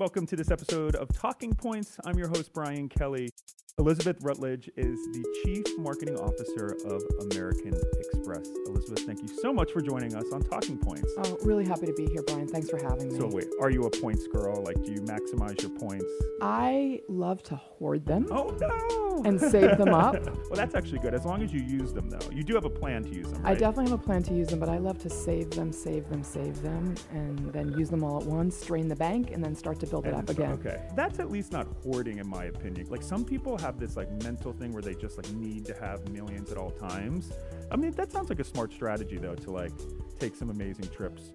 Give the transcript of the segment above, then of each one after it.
Welcome to this episode of Talking Points. I'm your host, Brian Kelly. Elizabeth Rutledge is the Chief Marketing Officer of American Express. Elizabeth, thank you so much for joining us on Talking Points. Oh, really happy to be here, Brian. Thanks for having me. So, wait, are you a points girl? Like, do you maximize your points? I love to hoard them. Oh, no! And save them up. well, that's actually good, as long as you use them, though. You do have a plan to use them, right? I definitely have a plan to use them, but I love to save them, save them, save them, and then use them all at once, drain the bank, and then start to build it up so- again. Okay. That's at least not hoarding, in my opinion. Like, some people have this, like, mental thing where they just, like, need to have millions at all times. I mean, that sounds like a smart strategy, though, to, like, take some amazing trips.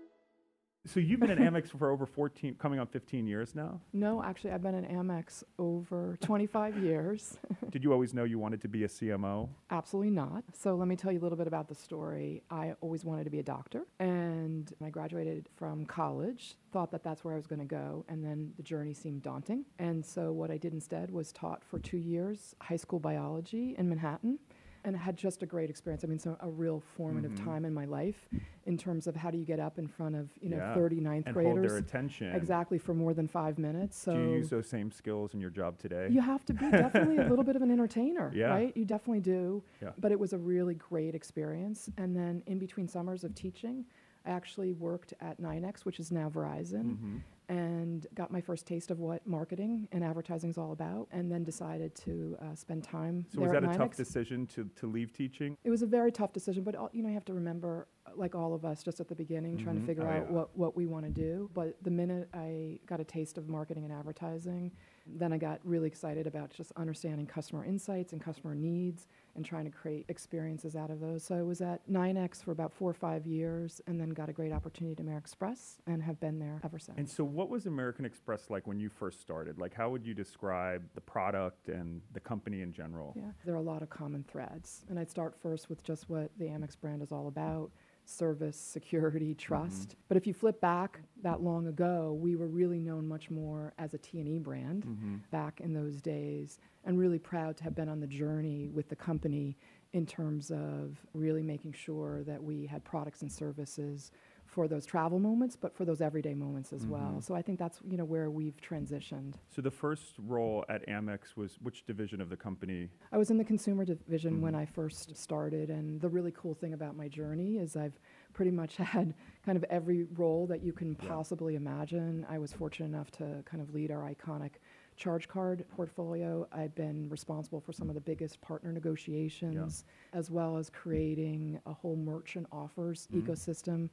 So you've been at Amex for over 14, coming on 15 years now. No, actually, I've been in Amex over 25 years. Did you always know you wanted to be a CMO? Absolutely not. So let me tell you a little bit about the story. I always wanted to be a doctor, and I graduated from college, thought that that's where I was going to go, and then the journey seemed daunting. And so what I did instead was taught for two years high school biology in Manhattan. And had just a great experience. I mean, so a real formative time in my life in terms of how do you get up in front of you know Yeah. 30 ninth and graders hold their attention. exactly for more than five minutes. So Do you use those same skills in your job today? you have to be definitely a little bit of an entertainer, Yeah. right? You definitely do. Yeah. But it was a really great experience. And then in between summers of teaching, I actually worked at NYNEX, which is now Verizon, Mm-hmm. And got my first taste of what marketing and advertising is all about. And then decided to uh, spend time So was that at a tough decision to, to leave teaching? It was a very tough decision, but all- you know, you have to remember, uh, like all of us, just at the beginning, trying Mhm. to figure Oh, out yeah. what, what we want to do. But the minute I got a taste of marketing and advertising, then I got really excited about just understanding customer insights and customer needs and trying to create experiences out of those. So I was at NYNEX for about four or five years and then got a great opportunity at American Express and have been there ever since. And so, what was American Express like when you first started? Like, how would you describe the product and the company in general? Yeah, there are a lot of common threads. And I'd start first with just what the Amex brand is all about service, security, mm-hmm. trust. But if you flip back that long ago, we were really known much more as a T&E brand mm-hmm. back in those days and really proud to have been on the journey with the company in terms of really making sure that we had products and services for those travel moments, but for those everyday moments as well. Mm-hmm. So I think that's you know where we've transitioned. So, the first role at Amex was which division of the company? I was in the consumer division when mm-hmm. I first started, and the really cool thing about my journey is I've pretty much had kind of every role that you can possibly imagine. I was fortunate enough to kind of lead our iconic charge card portfolio. I've been responsible for some of the biggest partner negotiations, as well as creating a whole merchant offers mm-hmm. ecosystem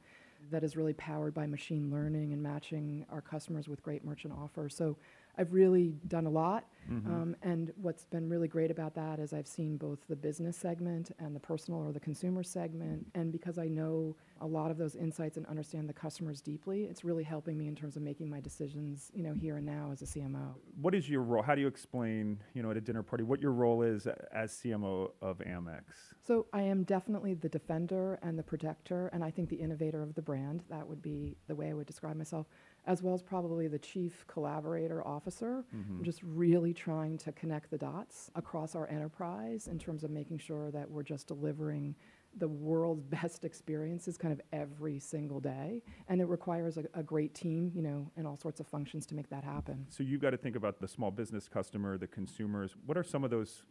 that is really powered by machine learning and matching our customers with great merchant offers. So I've really done a lot. Um, and what's been really great about that is I've seen both the business segment and the personal or the consumer segment. And because I know a lot of those insights and understand the customers deeply, it's really helping me in terms of making my decisions, you know, here and now as a CMO. What is your role? How do you explain, you know, at a dinner party, what your role is as CMO of Amex? So I am definitely the defender and the protector, and I think the innovator of the brand. That would be the way I would describe myself, as well as probably the chief collaborator officer. I'm just really trying to connect the dots across our enterprise in terms of making sure that we're just delivering the world's best experiences kind of every single day. And it requires a, a great team, you know, and all sorts of functions to make that happen. So, you've got to think about the small business customer, the consumers. What are some of those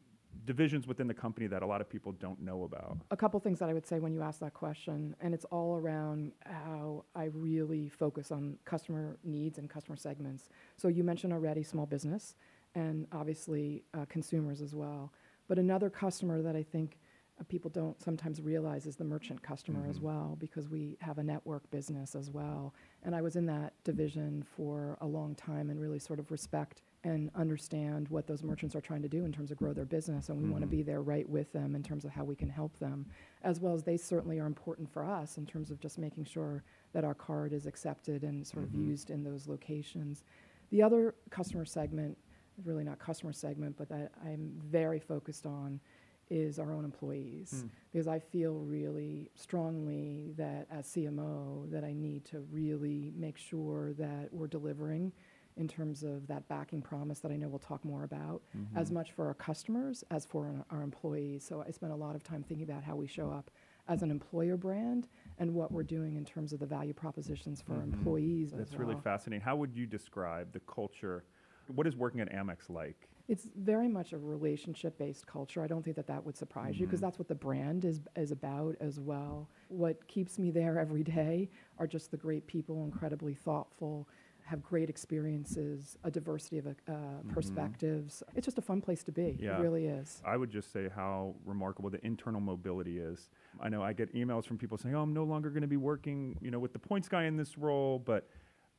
divisions within the company that a lot of people don't know about? a couple things that I would say when you ask that question, and it's all around how I really focus on customer needs and customer segments. So you mentioned already small business, and obviously uh, consumers as well. But another customer that I think uh, people don't sometimes realize is the merchant customer as well, because we have a network business as well. And I was in that division for a long time and really sort of respect and understand what those merchants are trying to do in terms of grow their business. And we want to mm-hmm. be there right with them in terms of how we can help them, as well as they certainly are important for us in terms of just making sure that our card is accepted and sort of mm-hmm. used in those locations. The other customer segment, really not customer segment, but that I'm very focused on is our own employees hmm. because I feel really strongly that as CMO that I need to really make sure that we're delivering in terms of that backing promise that I know we'll talk more about mm-hmm. as much for our customers as for our- our employees. So I spent a lot of time thinking about how we show up as an employer brand and what we're doing in terms of the value propositions for our employees. That's really fascinating. How would you describe the culture? What is working at Amex like? It's very much a relationship based culture. I don't think that that would surprise you because mm-hmm. that's what the brand is, is about as well. What keeps me there every day are just the great people, incredibly thoughtful, have great experiences, a diversity of uh, perspectives. It's just a fun place to be. Yeah. It really is. I would just say how remarkable the internal mobility is. I know I get emails from people saying, "Oh, I'm no longer going to be working, you know, with the points guy in this role," but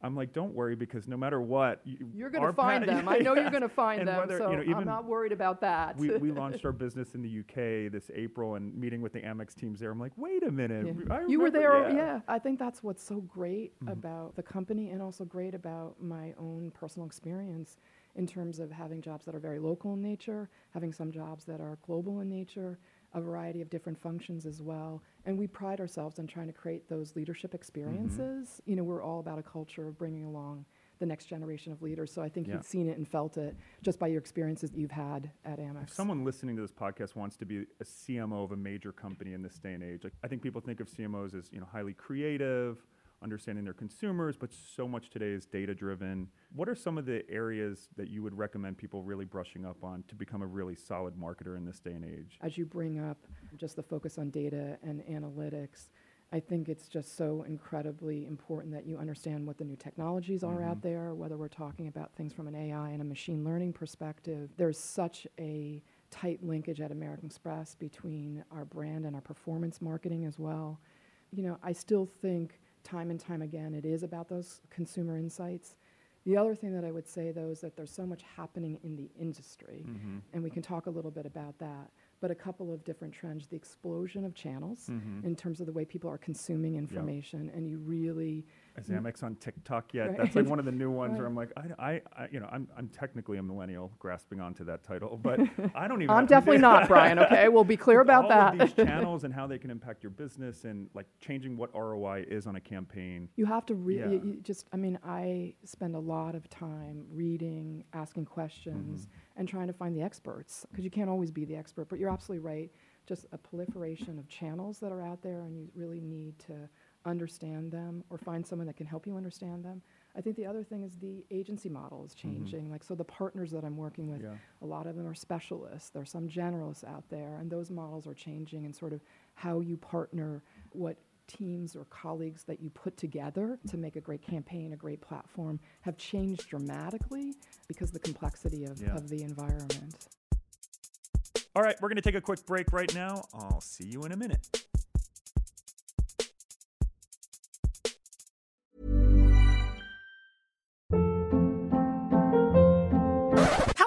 I'm like, "Don't worry, because no matter what, you, You're going to find them. I know Yeah. you're going to find And them. whether, so you know, I'm not worried about that. we, we launched our business in the UK this April, and meeting with the Amex teams there, I'm like, "Wait a minute, Yeah. You were there, yeah. I think that's what's so great mm-hmm. about the company and also great about my own personal experience in terms of having jobs that are very local in nature, having some jobs that are global in nature, a variety of different functions as well. And we pride ourselves on trying to create those leadership mm-hmm. experiences. You know, we're all about a culture of bringing along the next generation of leaders. So I think Yeah. you've seen it and felt it just by your experiences that you've had at Amex. If someone listening to this podcast wants to be a CMO of a major company in this day and age, like, I think people think of CMOs as you know highly creative, understanding their consumers, but so much today is data driven. What are some of the areas that you would recommend people really brushing up on to become a really solid marketer in this day and age? as you bring up just the focus on data and analytics, I think it's just so incredibly important that you understand what the new technologies are out mm-hmm. there, whether we're talking about things from an AI and a machine learning perspective. There's such a tight linkage at American Express between our brand and our performance marketing as well. You know, I still think time and time again it is about those consumer insights. The other thing that I would say, though, is that there's so much happening in the industry, mm-hmm. and we can talk a little bit about that. But a couple of different trends the explosion of channels mm-hmm. in terms of the way people are consuming information, and you really Is Amex on TikTok yet? Right. That's like one of the new ones where I'm like, I, I, I, you know, I'm, I'm technically a millennial grasping onto that title, but I don't even. I'm definitely not, Brian, okay? We'll be clear about all that. Of these channels and how they can impact your business and like changing what ROI is on a campaign. You have to really Yeah. you, you just. I mean, I spend a lot of time reading, asking questions, Mm-hmm. and trying to find the experts because you can't always be the expert. But you're absolutely right. Just a proliferation of channels that are out there, and you really need to understand them or mm-hmm. find someone that can help you understand them. I think the other thing is the agency model is mm-hmm. changing. Like, so the partners that I'm working with, Yeah. a lot of them are specialists. There's some generalists out there, and those models are changing and sort of how you partner, what teams or colleagues that you put together to make a great campaign, a great platform, have changed dramatically because of the complexity of, Yeah. of the environment. All right, we're going to take a quick break right now. I'll see you in a minute.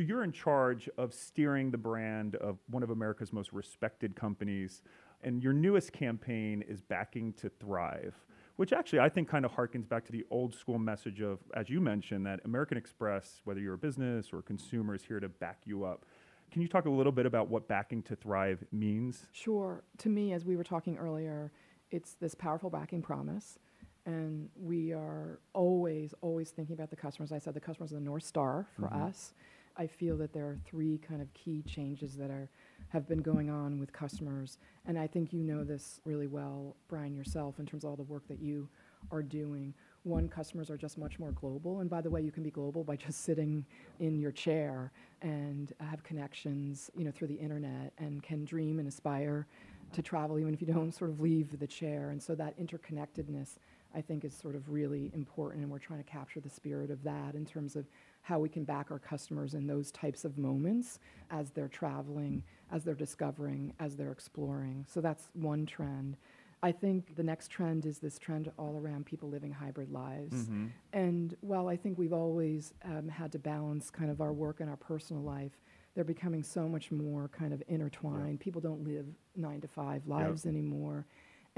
So you're in charge of steering the brand of one of America's most respected companies, and your newest campaign is backing to thrive, which actually I think kind of harkens back to the old school message of, as you mentioned, that American Express, whether you're a business or a consumer, is here to back you up. Can you talk a little bit about what backing to thrive means? Sure. To me, as we were talking earlier, it's this powerful backing promise. And we are always, always thinking about the customers. I said the customers are the North Star for mm-hmm. us. I feel that there are three kind of key changes that are have been going on with customers. And I think you know this really well, Brian, yourself, in terms of all the work that you are doing. One, customers are just much more global. And by the way, you can be global by just sitting in your chair and have connections, you know, through the internet and can dream and aspire to travel even if you don't sort of leave the chair. And so that interconnectedness, I think is sort of really important, and we're trying to capture the spirit of that in terms of how we can back our customers in those types of moments as they're traveling, as they're discovering, as they're exploring. So that's one trend. I think the next trend is this trend all around people living hybrid lives. Mm-hmm. And while I think we've always um, had to balance kind of our work and our personal life, they're becoming so much more kind of intertwined. People don't live nine to five lives anymore.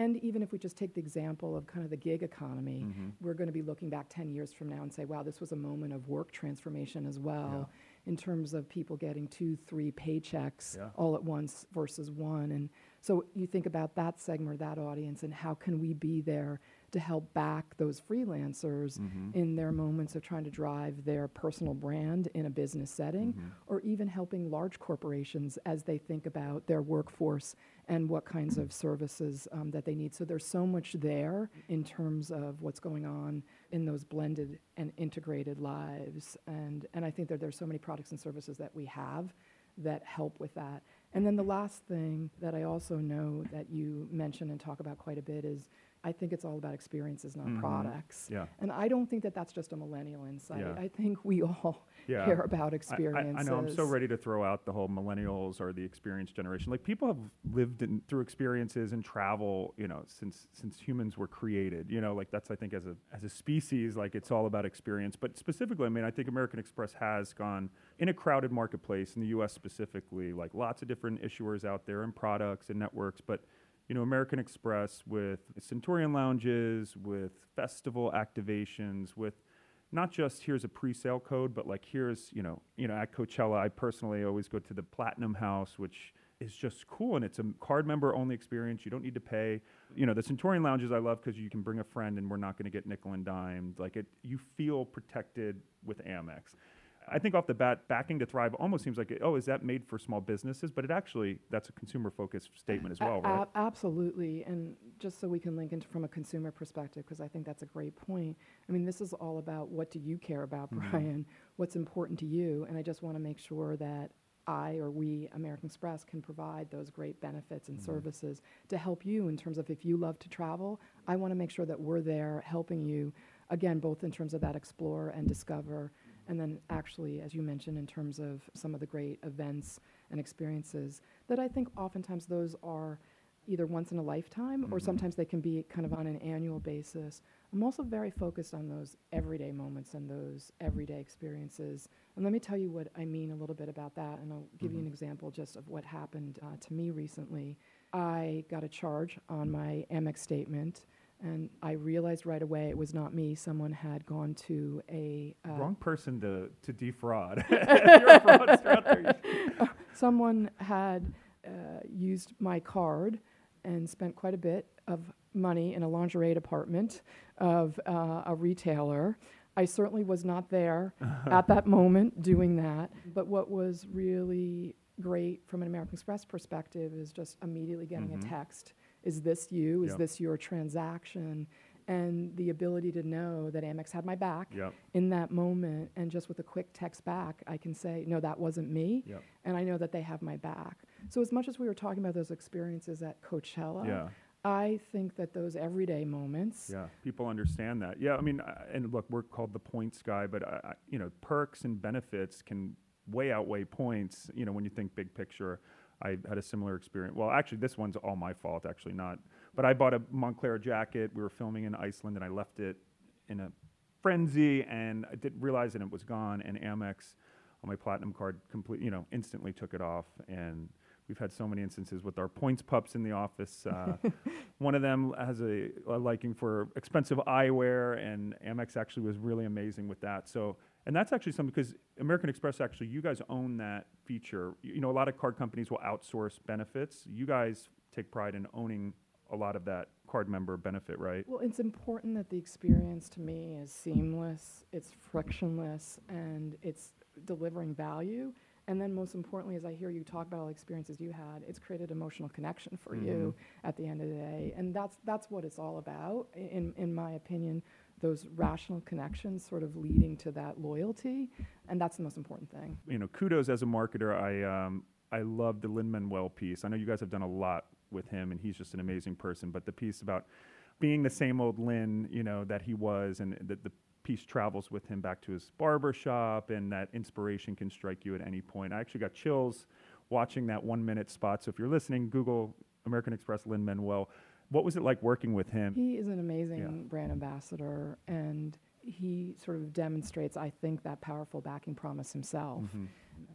And even if we just take the example of kind of the gig economy, Mm-hmm. we're going to be looking back 10 years from now and say, wow, this was a moment of work transformation as well, in terms of people getting two, three paychecks Yeah. all at once versus one. And so you think about that segment, that audience, and how can we be there to help back those freelancers Mm-hmm. in their moments of trying to drive their personal brand in a business setting, Mm-hmm. or even helping large corporations as they think about their workforce and what kinds of services um, that they need. So there's so much there in terms of what's going on in those blended and integrated lives. And, and I think that there's so many products and services that we have that help with that. And then the last thing that I also know that you mention and talk about quite a bit is I think it's all about experiences, not Mhm. products. Yeah. And I don't think that that's just a millennial insight. Yeah. I think we all Yeah. care about I- I, experiences. I know. I'm so ready to throw out the whole millennials or the experience generation. Like people have lived in, through experiences and travel, you know, since since humans were created. You know, like that's I think as a as a species, like it's all about experience. But specifically, I mean, I think American Express has gone in a crowded marketplace in the U.S. specifically. Like lots of different issuers out there and products and networks, but you know, American Express with Centurion lounges, with festival activations, with not just here's a pre-sale code, but like here's you know you know at Coachella, I personally always go to the Platinum House, which is just cool and it's a card member only experience. You don't need to pay. You know the Centurion lounges I love because you can bring a friend and we're not going to get nickel and dimed. Like it, you feel protected with Amex. I think off the bat, backing to thrive almost seems like, oh, is that made for small businesses? But it actually, that's a consumer-focused statement as A- well, right? a- absolutely. And just so we can link into from a consumer perspective, because I think that's a great point. I mean, this is all about what do you care about, Mm-hmm. Brian? What's important to you? And I just want to make sure that I or we, American Express, can provide those great benefits and Mm-hmm. services to help you in terms of if you love to travel, I want to make sure that we're there helping you, again, both in terms of that explore and discover. And then, actually, as you mentioned, in terms of some of the great events and experiences, that I think oftentimes those are either once in a lifetime or sometimes they can be kind of on an annual basis. I'm also very focused on those everyday moments and those everyday experiences. And let me tell you what I mean a little bit about that, and I'll give you an example just of what happened uh, to me recently. I got a charge on my Amex statement. And I realized right away it was not me. Someone had gone to a uh, Wrong person to, to defraud. if you're a fraudster out there, you- someone had uh, used my card and spent quite a bit of money in a lingerie department of uh, a retailer. I certainly was not there at that moment doing that. But what was really great from an American Express perspective is just immediately getting a text. Is this you? Is Yep. this your transaction? And the ability to know that Amex had my back Yep. in that moment. And just with a quick text back, I can say, no, that wasn't me Yep. and I know that they have my back. So as much as we were talking about those experiences at Coachella, Yeah. I think that those everyday moments, Yeah, people understand that. Yeah, I mean, uh, and look, we're called the points guy, but uh, I- you know, perks and benefits can way outweigh points. You know, when you think big picture, I had a similar experience. Well, actually, this one's all my fault. Actually, not. But I bought a Moncler jacket. We were filming in Iceland, and I left it in a frenzy, and I didn't realize that it was gone. And Amex on my platinum card, complete, you know, instantly took it off, and we've had so many instances with our points pups in the office. Uh, one of them has a, a liking for expensive eyewear, and Amex actually was really amazing with that. So, and that's actually something because American Express actually, you guys own that feature. You, know, a lot of card companies will outsource benefits. You guys take pride in owning a lot of that card member benefit, right? well, it's important that the experience to me is seamless, it's frictionless, and it's delivering value. And then, most importantly, as I hear you talk about all the experiences you had, it's created emotional connection for you mm-hmm. at the end of the day, and that's that's what it's all about, in in my opinion. Those rational connections, sort of leading to that loyalty, and that's the most important thing. you know, kudos as a marketer. I um, I love the Lin Manuel piece. I know you guys have done a lot with him, and he's just an amazing person. But the piece about being the same old Lin, you know, that he was, and that the piece travels with him back to his barber shop, and that inspiration can strike you at any point. I actually got chills watching that one minute spot. So if you're listening, Google American Express Lin Manuel. What was it like working with him? He is an amazing Yeah. brand ambassador, and he sort of demonstrates, I think, that powerful backing promise himself. Mhm.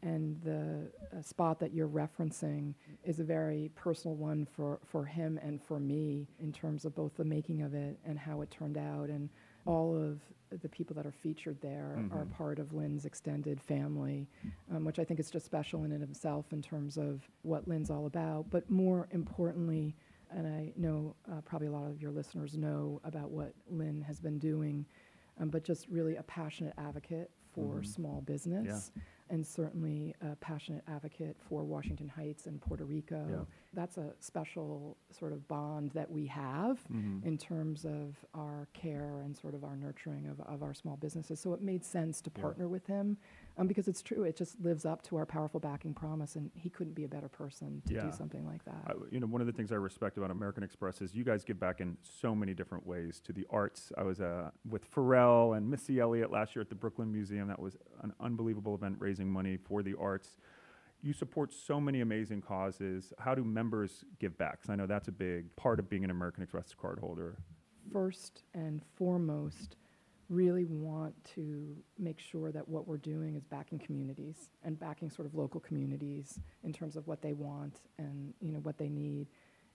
And the uh, spot that you're referencing is a very personal one for, for him and for me in terms of both the making of it and how it turned out. And all of the people that are featured there are Mhm. part of Lin's extended family, um, which I think is just special in and of itself in terms of what Lin's all about. But more importantly, and I know uh, probably a lot of your listeners know about what Lin has been doing, um, but just really a passionate advocate for Mhm. small business and certainly a passionate advocate for Washington Heights and Puerto Rico. Yeah. That's a special sort of bond that we have Mhm. in terms of our care and sort of our nurturing of, of our small businesses. So it made sense to Yeah. partner with him um, because it's true. It just lives up to our powerful backing promise, and he couldn't be a better person to Yeah. do something like that. I, you know, one of the things I respect about American Express is you guys give back in so many different ways to the arts. I was uh, with Pharrell and Missy Elliott last year at the Brooklyn Museum. That was an unbelievable event raising money for the arts. You support so many amazing causes. How do members give back? 'Cause I know that's a big part of being an American Express card holder. first and foremost, really want to make sure that what we're doing is backing communities and backing sort of local communities in terms of what they want and you know what they need.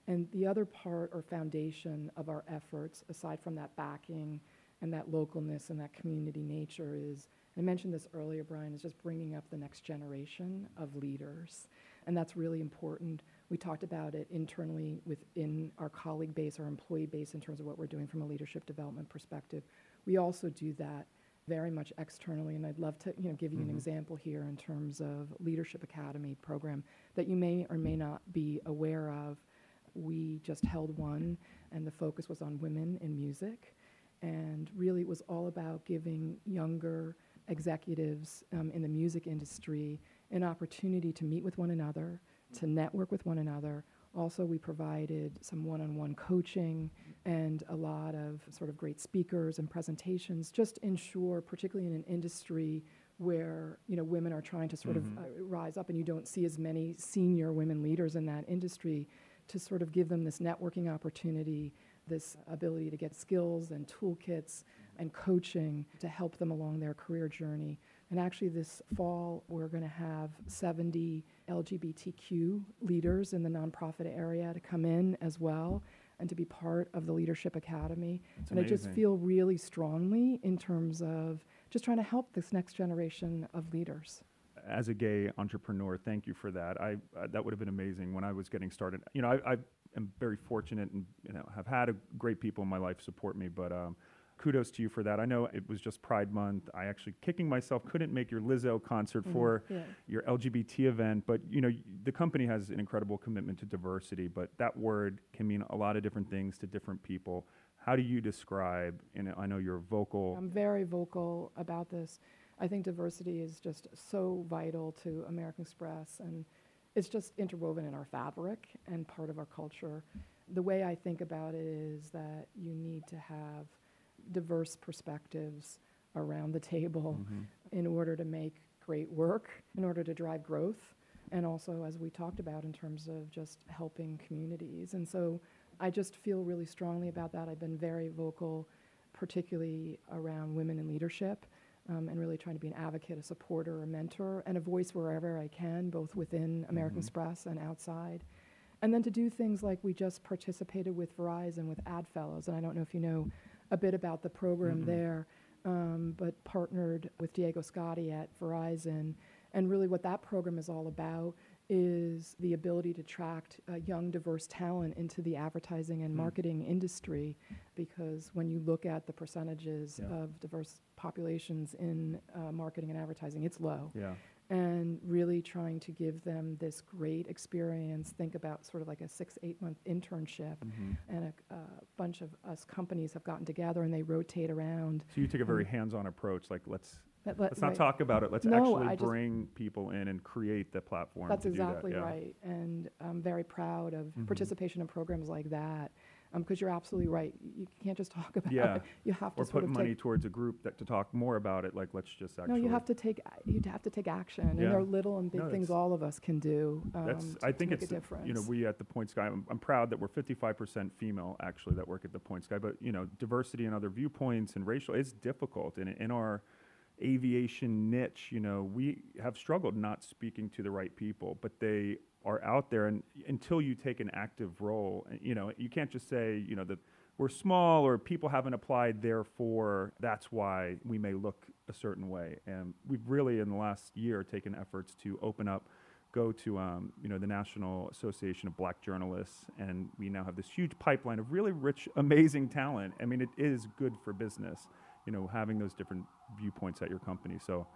And the other part or foundation of our efforts, aside from that backing and that localness and that community nature, is I mentioned this earlier, Brian, is just bringing up the next generation of leaders. And that's really important. We talked about it internally within our colleague base, our employee base, in terms of what we're doing from a leadership development perspective. We also do that very much externally, and I'd love to, you know, give you an Mhm. example here in terms of Leadership Academy program that you may or may not be aware of. We just held one, and the focus was on women in music, and really it was all about giving younger executives um, in the music industry an opportunity to meet with one another, to network with one another. Also, we provided some one on one coaching and a lot of sort of great speakers and presentations, just ensure, particularly in an industry where you know women are trying to sort Mhm. of uh, rise up and you don't see as many senior women leaders in that industry to sort of give them this networking opportunity this ability to get skills and toolkits and coaching to help them along their career journey. And actually, this fall, we're going to have 70 LGBTQ leaders in the nonprofit area to come in as well and to be part of the Leadership Academy. It's and I just feel really strongly in terms of just trying to help this next generation of leaders. as a gay entrepreneur, thank you for that. I uh, that would have been amazing when I was getting started. You know, I, I am very fortunate and you know have had a great people in my life support me, but. Um, Kudos to you for that. I know it was just Pride Month. I actually, kicking myself, couldn't make your Lizzo concert mm-hmm. for Yeah. your LGBT event, but you know the company has an incredible commitment to diversity. But that word can mean a lot of different things to different people. How do you describe? And I know you're vocal. I'm very vocal about this. I think diversity is just so vital to American Express, and it's just interwoven in our fabric and part of our culture. The way I think about it is that you need to have diverse perspectives around the table Mhm. in order to make great work, in order to drive growth, and also, as we talked about, in terms of just helping communities. And so I just feel really strongly about that. I've been very vocal, particularly around women in leadership. Um, and really trying to be an advocate, a supporter, a mentor, and a voice wherever I can, both within American Mhm. Express and outside. And then to do things like we just participated with Verizon with Ad Fellows, and I don't know if you know a bit about the program Mm-mm. there, um, but partnered with Diego Scotti at Verizon. And really, what that program is all about is the ability to attract uh, young, diverse talent into the advertising and Mm. marketing industry. Because when you look at the percentages Yeah. of diverse populations in uh, marketing and advertising, it's low Yeah. And really trying to give them this great experience. Think about sort of like a six, eight month internship. Mhm. And a, a bunch of us companies have gotten together and they rotate around. So you take a very hands-on approach. Like let's let- let's not right. talk about it. Let's No, actually I just- bring people in and create the platform. That's do that, exactly yeah. right. And I'm very proud of Mhm. participation in programs like that. Because you're absolutely right. You can't just talk about Yeah. it. You have to or put money towards a group that to talk more about it. Like let's just actually. no, you have to take you'd have to take action, and Yeah. there are little and big No, things all of us can do. Um, That's. to, I think make it's a difference. you know we at the Points Guy. I'm, I'm proud that we're 55% female actually that work at the Points Guy. But you know diversity and other viewpoints and racial is difficult. And in our aviation niche, you know we have struggled not speaking to the right people, but they are out there. And until you take an active role, uh, you know you can't just say you know that we're small or people haven't applied, therefore that's why we may look a certain way. And we've really, in the last year, taken efforts to open up, go to um, you know the National Association of Black Journalists, and we now have this huge pipeline of really rich, amazing talent. I mean, it is good for business, you know, having those different viewpoints at your company. So.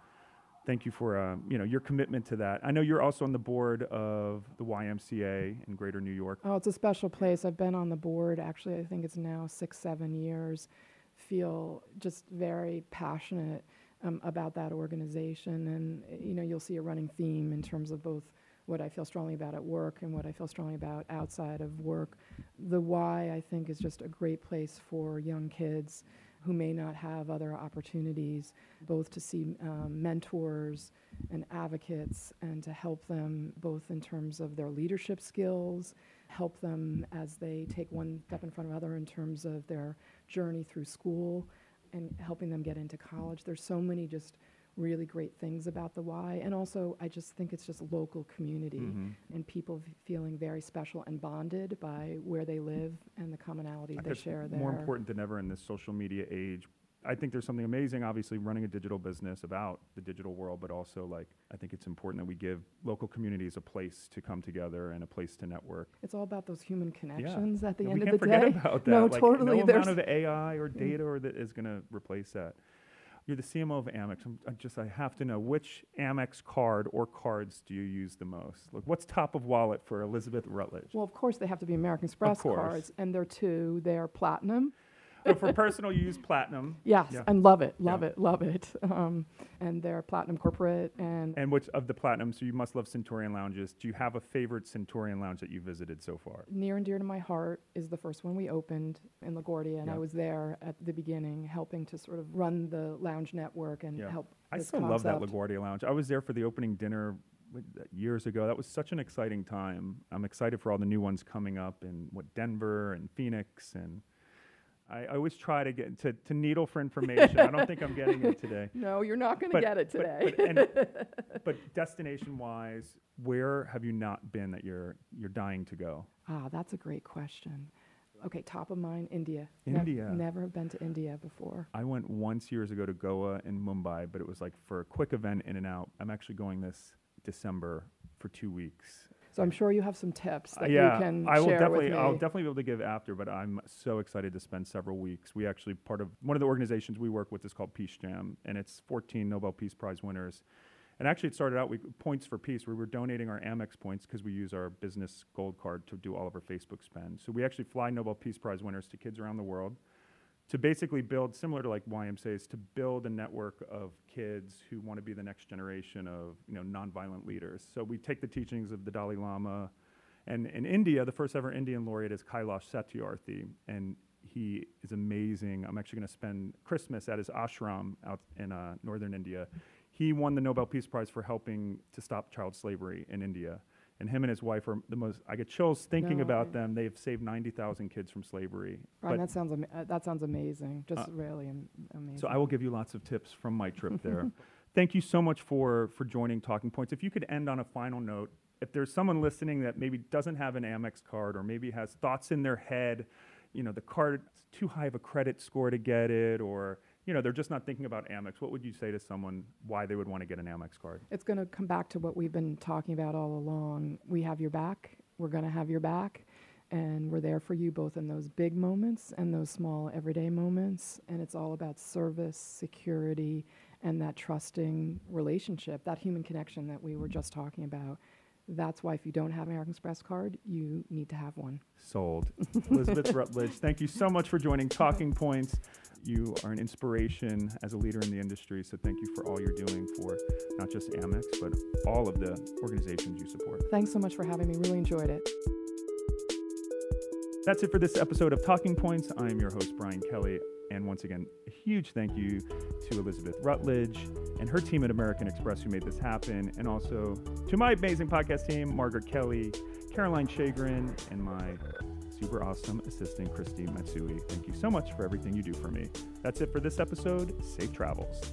Thank you for um, you know your commitment to that. I know you're also on the board of the YMCA in Greater New York. Oh, it's a special place. I've been on the board, actually, I think it's now six, seven years. Feel just very passionate um, about that organization. And, uh, you know, you'll see a running theme in terms of both what I feel strongly about at work and what I feel strongly about outside of work. The Y, I think, is just a great place for young kids who may not have other opportunities, both to see um, mentors and advocates and to help them both in terms of their leadership skills, help them as they take one step in front of other in terms of their journey through school and helping them get into college. There's so many just really great things about the Y. And also, I just think it's just local community Mhm. and people f- feeling very special and bonded by where they live and the commonality I they share there. More important than ever in this social media age. I think there's something amazing, obviously, running a digital business about the digital world, but also like I think it's important that we give local communities a place to come together and a place to network. It's all about those human connections at the And end we of the forget day. about that. No, like, totally. No There's- amount of AI or data or that is going to replace that. You're the CMO of Amex. I'm, I just I have to know which Amex card or cards do you use the most? Like what's top of wallet for Elizabeth Rutledge? Well, of course, they have to be American Express course. cards, and they're two. They're platinum. So for personal use, platinum. Yes, Yeah. and love it, love Yeah. it, love it. Um, and they're platinum corporate, and And which of the platinum? So you must love Centurion lounges. Do you have a favorite Centurion lounge that you visited so far? near and dear to my heart is the first one we opened in LaGuardia, and Yeah. I was there at the beginning, helping to sort of run the lounge network and help. I still love that. LaGuardia lounge. I was there for the opening dinner years ago. That was such an exciting time. I'm excited for all the new ones coming up in what Denver and Phoenix and. I, I always try to get to, to needle for information. I don't think I'm getting it today. No, you're not going to get it today. But, and- but destination wise, where have you not been that you're you're dying to go? ah, that's a great question. Okay, top of mind, India. India. never have been to India before. I went once years ago to Goa and Mumbai, but it was like for a quick event in and out. I'm actually going this December for two weeks. So I'm sure you have some tips Uh, that yeah, you can I will share definitely, with me. I'll definitely be able to give after, but I'm so excited to spend several weeks. We actually part of one of the organizations we work with is called Peace Jam, and it's 14 Nobel Peace Prize winners. And actually, it started out with points for peace. Where We were donating our Amex points because we use our business gold card to do all of our Facebook spend. So we actually fly Nobel Peace Prize winners to kids around the world to basically build, similar to like YMCA's, to build a network of kids who want to be the next generation of you know nonviolent leaders. So we take the teachings of the Dalai Lama, and in India, the first ever Indian laureate is Kailash Satyarthi, and he is amazing. I'm actually going to spend Christmas at his ashram out in uh, northern India. He won the Nobel Peace Prize for helping to stop child slavery in India. And him and his wife are the most, I get chills thinking No about way. them. They've saved 90,000 kids from slavery. Brian, that sounds ama- uh, that sounds amazing. Just Uh, really am- amazing. So I will give you lots of tips from my trip there. Thank you so much for for joining Talking Points. If you could end on a final note, if there's someone listening that maybe doesn't have an Amex card or maybe has thoughts in their head, you know, the card too high of a credit score to get it or you know, they're just not thinking about Amex. What would you say to someone why they would want to get an Amex card? It's going to come back to what we've been talking about all along. We have your back. We're going to have your back. And we're there for you both in those big moments and those small everyday moments. And it's all about service, security, and that trusting relationship, that human connection that we were just talking about. That's why if you don't have an American Express card, you need to have one. Sold. Elizabeth Rutledge, thank you so much for joining Talking Points. You are an inspiration as a leader in the industry, so thank you for all you're doing for not just Amex, but all of the organizations you support. Thanks so much for having me. Really enjoyed it. That's it for this episode of Talking Points. I'm your host, Brian Kelly. And once again, a huge thank you to Elizabeth Rutledge and her team at American Express who made this happen. And also to my amazing podcast team, Margaret Kelly, Caroline Shagrin, and my super awesome assistant, Christy Matsui. Thank you so much for everything you do for me. That's it for this episode. Safe travels.